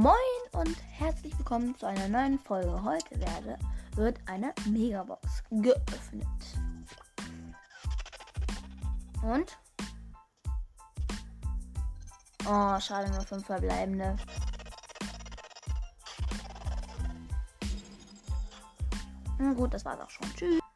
Moin und herzlich willkommen zu einer neuen Folge. Heute werde, wird eine Megabox geöffnet. Und? Oh, schade, nur fünf verbleibende. Na gut, das war's auch schon. Tschüss.